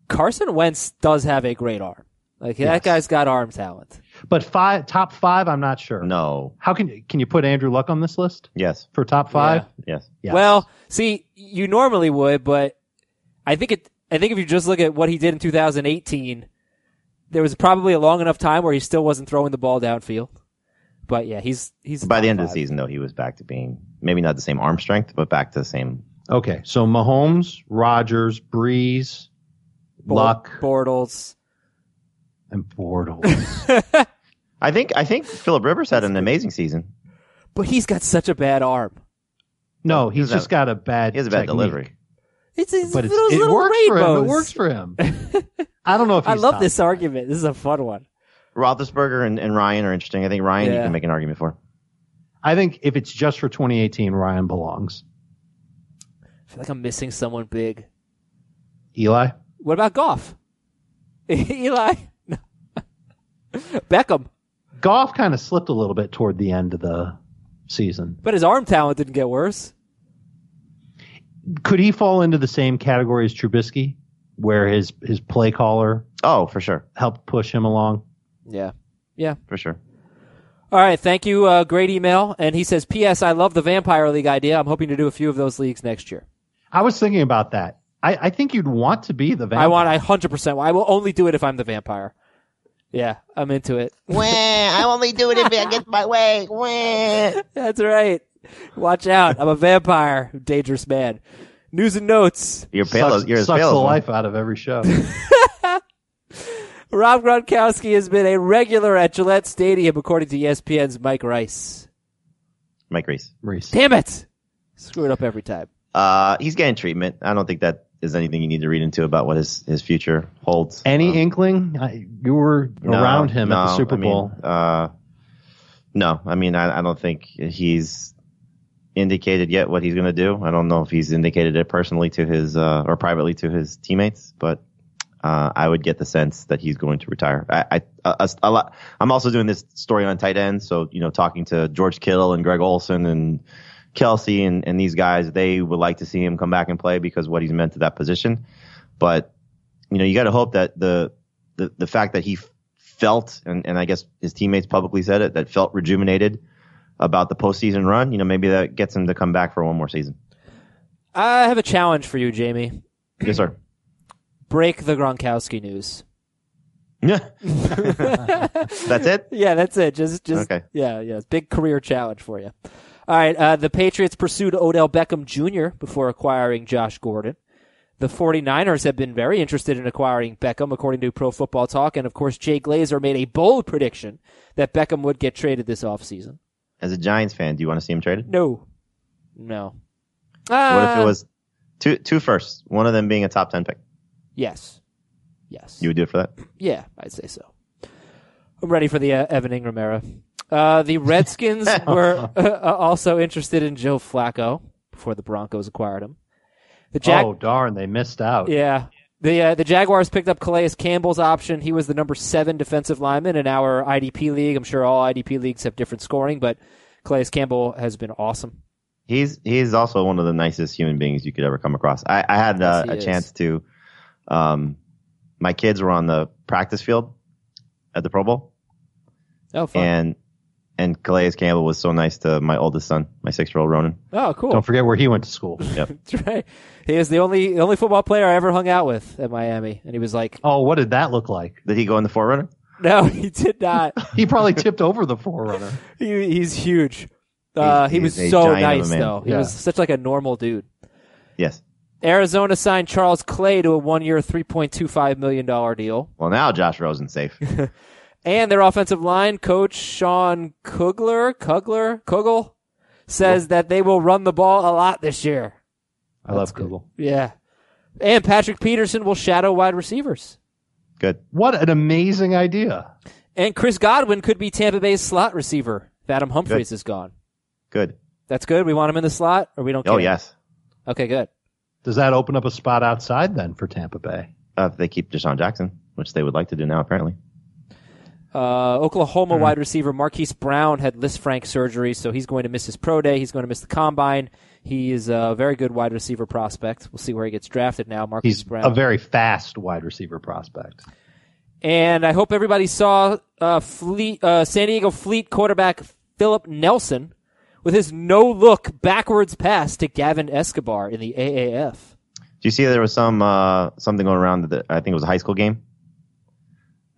B: Carson Wentz does have a great arm. Like
E: Yes.
B: that guy's got arm talent.
E: But five, top five, I'm not sure.
C: No.
E: How can can you put Andrew Luck on this list
C: Yes.
E: for top five?
C: Yes.
E: Yes.
B: Well, see, you normally would, but I think it. I think if you just look at what he did in 2018, there was probably a long enough time where he still wasn't throwing the ball downfield. But yeah, he's he's
C: By the
B: top
C: end of the season, though, he was back to being maybe not the same arm strength, but back to the same.
E: Okay. So Mahomes, Rodgers, Brees,
B: Bor-
E: Luck,
B: Bortles.
E: and Bortles.
C: I think I think Philip Rivers had an amazing season.
B: But he's got such a bad arm.
E: no,
C: He
E: he's
C: has
E: just got a bad.
C: He has a bad
E: technique.
C: delivery.
B: It's, it's
E: But it's,
B: those
E: it
B: little
E: works for him. It works for him. I don't know if
B: I love this
E: five.
B: argument. This is a fun one.
C: Roethlisberger and, and Ryan are interesting. I think Ryan you can make an argument for.
E: I think if it's just for 2018, Ryan belongs.
B: I feel like I'm missing someone big.
E: Eli,
B: What about Goff? Eli? Beckham.
E: Goff kind of slipped a little bit toward the end of the season.
B: But his arm talent didn't get worse.
E: Could he fall into the same category as Trubisky, where his his play caller
C: Oh, for sure,
E: helped push him along?
B: Yeah. Yeah.
C: for sure.
B: All right. Thank you. Uh, great email. And he says, P.S. I love the Vampire League idea. I'm hoping to do a few of those leagues next year.
E: I was thinking about that. I, I think you'd want to be the vampire.
B: I want, I 100%. I will only do it if I'm the vampire. Yeah. I'm into it.
C: Wah, I only do it if I get my way. Wah.
B: That's right. Watch out. I'm a vampire. Dangerous man. News and notes.
C: You're pale.
E: sucks,
C: you're as
E: sucks
C: pale
E: the
C: one.
E: life out of every show.
B: Rob Gronkowski has been a regular at Gillette Stadium, according to ESPN's Mike Rice.
C: Mike Reiss.
E: Reiss.
B: Damn it! Screw it up every time.
C: Uh, he's getting treatment. I don't think that is anything you need to read into about what his, his future holds.
E: Any
C: Um,
E: inkling? I, you were
C: no,
E: around him at the
C: no,
E: Super
C: I mean,
E: Bowl.
C: uh, no, I mean, I, I don't think he's indicated yet what he's going to do. I don't know if he's indicated it personally to his uh, or privately to his teammates, but uh, I would get the sense that he's going to retire. I, I a, a lot. I'm also doing this story on tight ends, so you know, talking to George Kittle and Greg Olsen and Kelce and, and these guys, they would like to see him come back and play because what he's meant to that position. But you know, you got to hope that the the the fact that he felt and and I guess his teammates publicly said it that felt rejuvenated about the postseason run. You know, maybe that gets him to come back for one more season.
B: I have a challenge for you, Jamie.
C: Yes, sir.
B: Break the Gronkowski news.
C: Yeah. That's it.
B: Yeah, that's it. Just, just,
C: Okay.
B: yeah, yeah. Big career challenge for you. All right. Uh, the Patriots pursued Odell Beckham Jr. before acquiring Josh Gordon. The 49ers have been very interested in acquiring Beckham, according to Pro Football Talk. And of course, Jay Glazer made a bold prediction that Beckham would get traded this offseason.
C: As a Giants fan, do you want to see him traded?
B: No. No.
C: What if
B: Uh,
C: it was two two firsts, one of them being a top ten pick?
B: Yes. Yes.
C: You would do it for that?
B: Yeah, I'd say so. I'm ready for the uh, Evan Engram era. Uh, the Redskins were uh, also interested in Joe Flacco before the Broncos acquired him. The Jag-
E: oh darn, they missed out.
B: yeah, the uh, the Jaguars picked up Calais Campbell's option. He was the number seven defensive lineman in our IDP league. I'm sure all IDP leagues have different scoring, but Calais Campbell has been awesome.
C: He's he's also one of the nicest human beings you could ever come across. I, I had uh,
B: Yes,
C: a
B: is.
C: chance to. Um, my kids were on the practice field at the Pro Bowl,
B: Oh, fun.
C: and and Calais Campbell was so nice to my oldest son, my six year old Ronan.
B: oh, cool.
E: Don't forget where he went to school.
B: That's right. He is the only the only football player I ever hung out with at Miami, and he was like,
E: Oh, what did that look like?
C: Did he go in the Forerunner?
B: "No, he did not."
E: He probably tipped over the forerunner.
B: He, he's huge. Uh, he
C: he's
B: was so
C: giant of a
B: nice,
C: man.
B: though. He
E: Yeah.
B: was such like a normal dude.
C: Yes.
B: Arizona signed Charles Clay to a one-year, three point two five million dollar deal,
C: Well, now Josh Rosen's safe.
B: And their offensive line coach Sean Kugler, Kugler, Kugel, says that they will run the ball a lot this year.
E: I love Google.
B: Yeah, and Patrick Peterson will shadow wide receivers,
C: Good.
E: What an amazing idea.
B: and Chris Godwin could be Tampa Bay's slot receiver. If Adam Humphries is gone.
C: Good.
B: That's good. We want him in the slot, or we don't. Care.
C: Oh yes.
B: Okay, good.
E: Does that open up a spot outside then for Tampa Bay?
C: Uh, if they keep DeSean Jackson, which they would like to do now, apparently.
B: Uh, Oklahoma wide receiver Marquise Brown had Lisfranc surgery, so he's going to miss his pro day. He's going to miss the combine. He is a very good wide receiver prospect. We'll see where he gets drafted now. Marquise
E: He's
B: Brown.
E: a very fast wide receiver prospect.
B: And I hope everybody saw uh, Fleet, uh, San Diego Fleet quarterback Philip Nelson with his no look backwards pass to Gavin Escobar in the AAF.
C: Do you see there was some uh, something going around that I think it was a high school game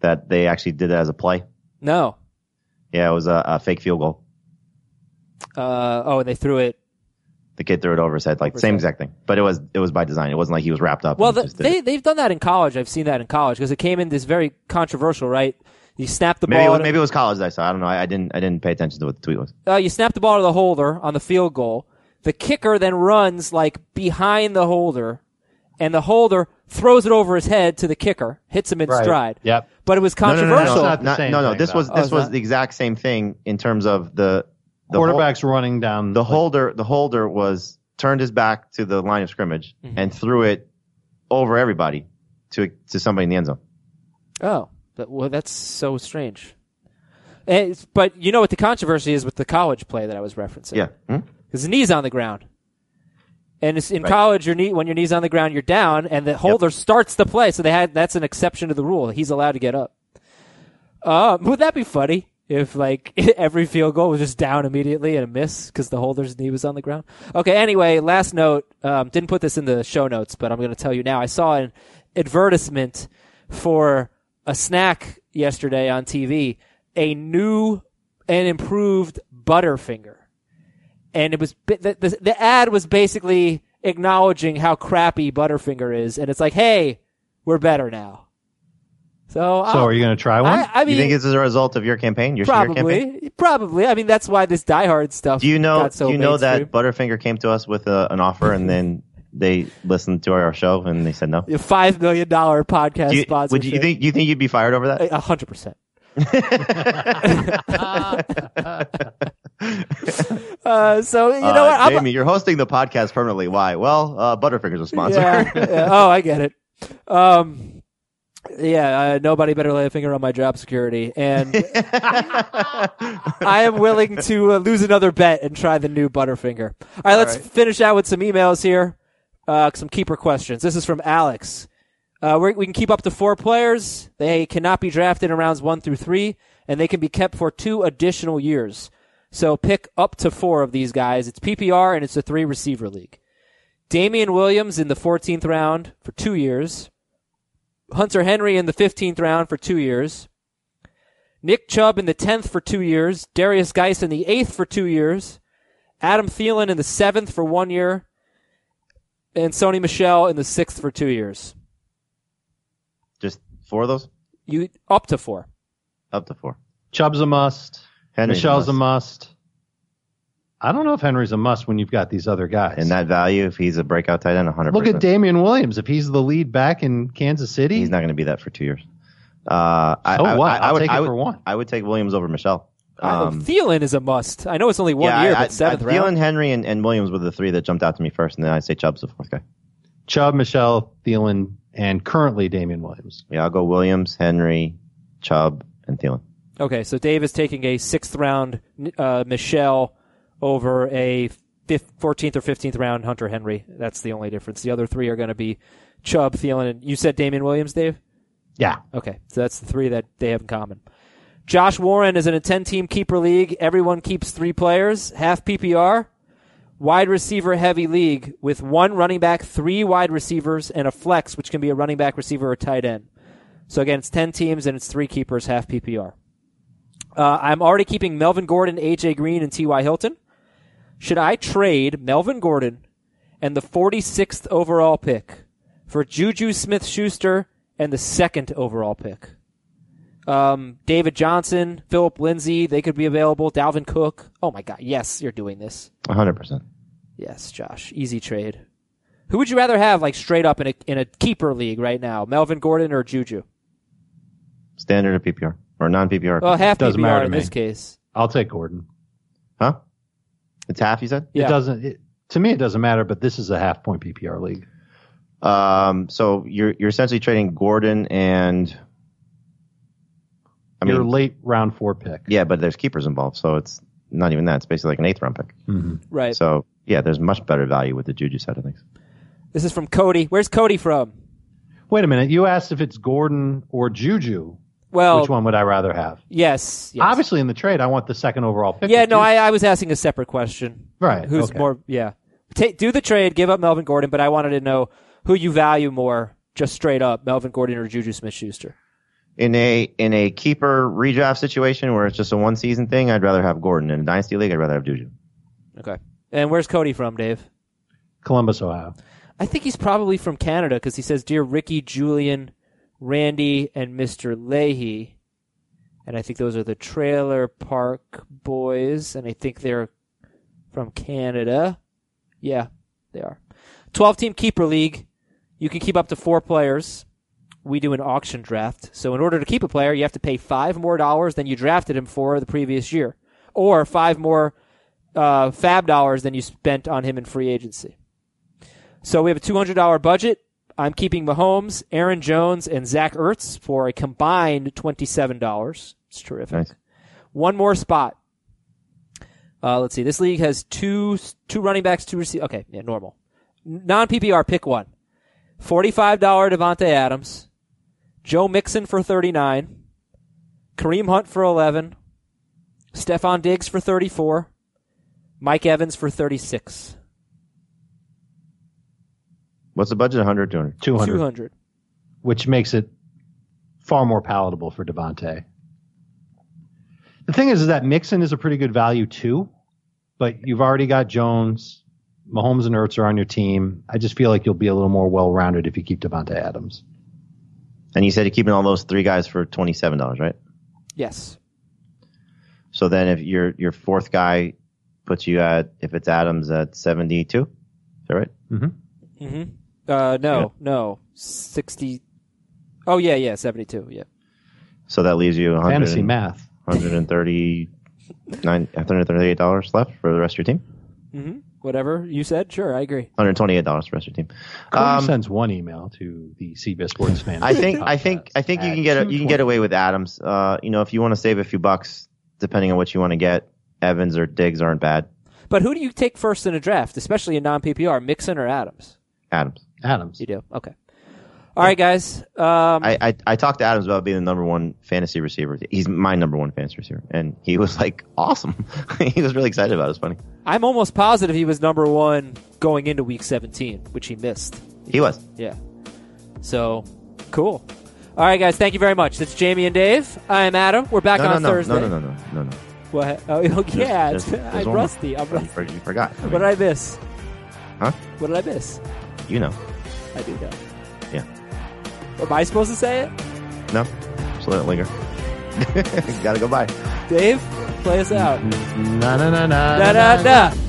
C: that they actually did it as a play?
B: No.
C: Yeah, it was a, a fake field goal.
B: Uh, oh, and they threw it.
C: The kid threw it over his head, like same
B: head.
C: exact thing. But it was it was by design. It wasn't like he was wrapped up.
B: Well, the, they
C: it.
B: they've done that in college. I've seen that in college because it came in this very controversial, right? You snap the
C: maybe it
B: ball.
C: was, maybe it was college that I saw. I don't know. I, I didn't I didn't pay attention to what the tweet was.
B: uh, you snap the ball to the holder on the field goal. The kicker then runs like behind the holder, and the holder throws it over his head to the kicker, hits him in
E: Right.
B: stride.
E: Yep.
B: But it was
C: No, no, no, no,
B: controversial.
C: no,
E: Not the
C: not-
E: same
C: no, no. This
E: though.
C: was
B: Oh,
C: this
B: is
C: was
B: that-
C: the exact same thing in terms of the the hol-
E: Quarterback's running down
C: the
E: like,
C: holder the holder was turned his back to the line of scrimmage
B: Mm-hmm.
C: and threw it over everybody to to somebody in the end zone.
B: Oh, but, well, that's so strange. And it's- but you know what the controversy is with the college play that I was referencing?
C: Yeah. Hmm?
B: the knee's on the ground. And it's in
C: Right.
B: college, your knee when your knee's on the ground, you're down, and the holder starts the play. So they had that's an exception to the rule. He's allowed to get up. Uh, would that be funny if like every field goal was just down immediately and a miss because the holder's knee was on the ground? Okay. Anyway, last note. Um, didn't put this in the show notes, but I'm going to tell you now. I saw an advertisement for a snack yesterday on TV. A new and improved Butterfinger and it was the, the, the ad was basically acknowledging how crappy Butterfinger is, and it's like, hey, we're better now. So,
E: So
B: I'll-
E: are you going to try one?
B: I, I mean,
C: you think this is a result of your campaign, your smear campaign?
B: probably, probably. I mean, that's why this Die Hard stuff.
C: Do you know?
B: got so
C: do you know that. Butterfinger came to us with a, an offer and then they listened to our show and they said no?
B: A five million dollar podcast
C: Do you,
B: sponsorship?
C: would you, you think? You think you'd be fired over that?
B: A hundred percent. uh, so you know
C: Uh,
B: what? I'm-
C: Jamie, you're hosting the podcast permanently. Why? Well, uh, Butterfinger's a sponsor.
B: Yeah, yeah. Oh, I get it. Um, yeah, uh, nobody better lay a finger on my job security, and I am willing to uh, lose another bet and try the new Butterfinger. All right, let's
C: right.
B: finish out with some emails here. Uh, some keeper questions. This is from Alex. Uh, we we can keep up to four players. They cannot be drafted in rounds one through three, and they can be kept for two additional years. So pick up to four of these guys. It's PPR and it's a three receiver league. Damien Williams in the 14th round for two years. Hunter Henry in the 15th round for two years. Nick Chubb in the 10th for two years. Derrius Guice in the 8th for two years. Adam Thielen in the 7th for one year. And Sony Michel in the 6th for two years.
C: Just four of those?
B: You up to four.
C: Up to four.
E: Chubb's a must.
C: Henry's
E: Michel's a
C: must.
E: must. I don't know if Henry's a must when you've got these other guys.
C: And that value, if he's a breakout tight end, 100%.
E: Look at Damien Williams. If he's the lead back in Kansas City,
C: He's not going to be that for two years. Uh, I,
E: So
C: I,
E: what?
C: I, I
E: I'll
C: would,
E: take it
C: I would,
E: for one.
C: I would take Williams over
B: Michel.
C: Um,
B: Thielen is a must. I know it's only one
C: yeah,
B: year,
C: I,
B: but seventh
C: I,
B: round.
C: Thielen, Henry, and, and Williams were the three that jumped out to me first, and then I'd say Chubb's the fourth guy.
E: Chubb, Michel, Thielen, and currently Damien Williams.
C: Yeah, I'll go Williams, Henry, Chubb, and Thielen.
B: Okay, so Dave is taking a sixth round uh, Michel over a fifth, 14th or 15th round Hunter Henry. That's the only difference. The other three are going to be Chubb, Thielen, and you said Damien Williams, Dave?
E: Yeah.
B: Okay, so that's the three that they have in common. Josh Warren is in a 10 team keeper league. Everyone keeps three players, half PPR. Wide receiver heavy league with one running back, three wide receivers, and a flex, which can be a running back, receiver, or tight end. So again, it's 10 teams and it's three keepers, half PPR. Uh, I'm already keeping Melvin Gordon, AJ Green, and T.Y. Hilton. Should I trade Melvin Gordon and the 46th overall pick for Juju Smith Schuster and the second overall pick? Um, David Johnson, Phillip Lindsay, they could be available. Dalvin Cook. Oh my God. Yes, you're doing this.
C: 100%.
B: Yes, Josh. Easy trade. Who would you rather have, like straight up in a in a keeper league right now? Melvin Gordon or Juju?
C: Standard of PPR or non PPR.
B: Well, half
E: Doesn't
B: PPR
E: matter to
B: in
E: me.
B: this case.
E: I'll take Gordon.
C: huh? It's half, you said?
B: Yeah.
E: It doesn't. It, to me, it doesn't matter. But this is a half point PPR league.
C: Um, so you're you're essentially trading Gordon and. I
E: Your
C: mean,
E: late round four pick.
C: yeah, but there's keepers involved, so it's not even that. It's basically like an eighth round pick.
B: Right.
C: So yeah, there's much better value with the Juju side of things.
B: This is from Cody. Where's Cody from?
E: Wait a minute. You asked if it's Gordon or Juju.
B: Well,
E: Which one would I rather have?
B: yes, yes.
E: Obviously, in the trade, I want the second overall pick.
B: Yeah, no, I, I was asking a separate question.
E: Right,
B: Who's
E: okay.
B: more? Yeah. Ta do the trade, give up Melvin Gordon, but I wanted to know who you value more, just straight up, Melvin Gordon or Juju Smith-Schuster.
C: In a in a keeper redraft situation where it's just a one season thing, I'd rather have Gordon. In a dynasty league, I'd rather have Juju.
B: Okay. And where's Cody from, Dave?
E: Columbus, Ohio.
B: I think he's probably from Canada because he says, "Dear Ricky, Julian, Randy, and Mister Lahey," and I think those are the Trailer Park Boys, and I think they're from Canada. Yeah, they are. Twelve-team keeper league. You can keep up to four players. We do an auction draft. So in order to keep a player, you have to pay five more dollars than you drafted him for the previous year, or five more uh, FAAB dollars than you spent on him in free agency. So we have a $200 budget. I'm keeping Mahomes, Aaron Jones, and Zach Ertz for a combined $27. It's terrific.
C: Nice.
B: One more spot. Uh, let's see. This league has two two running backs, two receivers. Okay, yeah, normal. Non PPR, pick one. $45 Davante Adams. Joe Mixon for 39. Kareem Hunt for 11. Stefon Diggs for 34. Mike Evans for 36.
C: What's the budget? 100, 200.
E: 200,
B: 200.
E: which makes it far more palatable for Davante. The thing is, is that Mixon is a pretty good value too, but you've already got Jones, Mahomes and Ertz are on your team. I just feel like you'll be a little more well-rounded if you keep Davante Adams.
C: And you said you're keeping all those three guys for twenty seven dollars, right?
B: Yes.
C: So then, if your your fourth guy puts you at if it's Adams at seventy two, is that right?
B: Mm-hmm. Uh, no, no. 60. Oh, yeah, yeah, 72. Yeah.
C: So that leaves you 100
E: Fantasy
C: and-
E: math.
C: 139 138 dollars left for the rest of your team.
B: Mm-hmm. Whatever you said. Sure, I agree.
C: 128 dollars for the rest of your team.
E: Cody
C: Um,
E: sends one email to the CBS Sports fan.
C: I think I think I think you can get a, you can get away with Adams. Uh, you know, if you want to save a few bucks, depending on what you want to get, Evans or Diggs aren't bad.
B: But who do you take first in a draft, especially in non PPR? Mixon or Adams?
C: Adams.
E: Adams.
B: You do. Okay. All right, guys. Um,
C: I, I I talked to Adams about being the number one fantasy receiver. He's my number one fantasy receiver, and he was like awesome. he was really excited about it. It was funny.
B: I'm almost positive he was number one going into week 17, which he missed.
C: He was.
B: Yeah. So, cool. All right, guys. Thank you very much. That's Jamie and Dave. I'm Adam. We're back
C: No, no,
B: on
C: no,
B: Thursday.
C: no, no, no, no, no, no.
B: What? Oh, yeah.
C: There's- there's- there's
B: I'm
C: one more.
B: rusty. I'm
C: You
B: rusty.
C: You forgot. I
B: What
C: mean,
B: did I miss?
C: Huh?
B: What did I miss?
C: You know.
B: I do know.
C: Yeah.
B: Am I supposed to say it?
C: No. Just let it linger. Gotta go by.
B: Dave, play us out.
E: Na na na na
B: da da.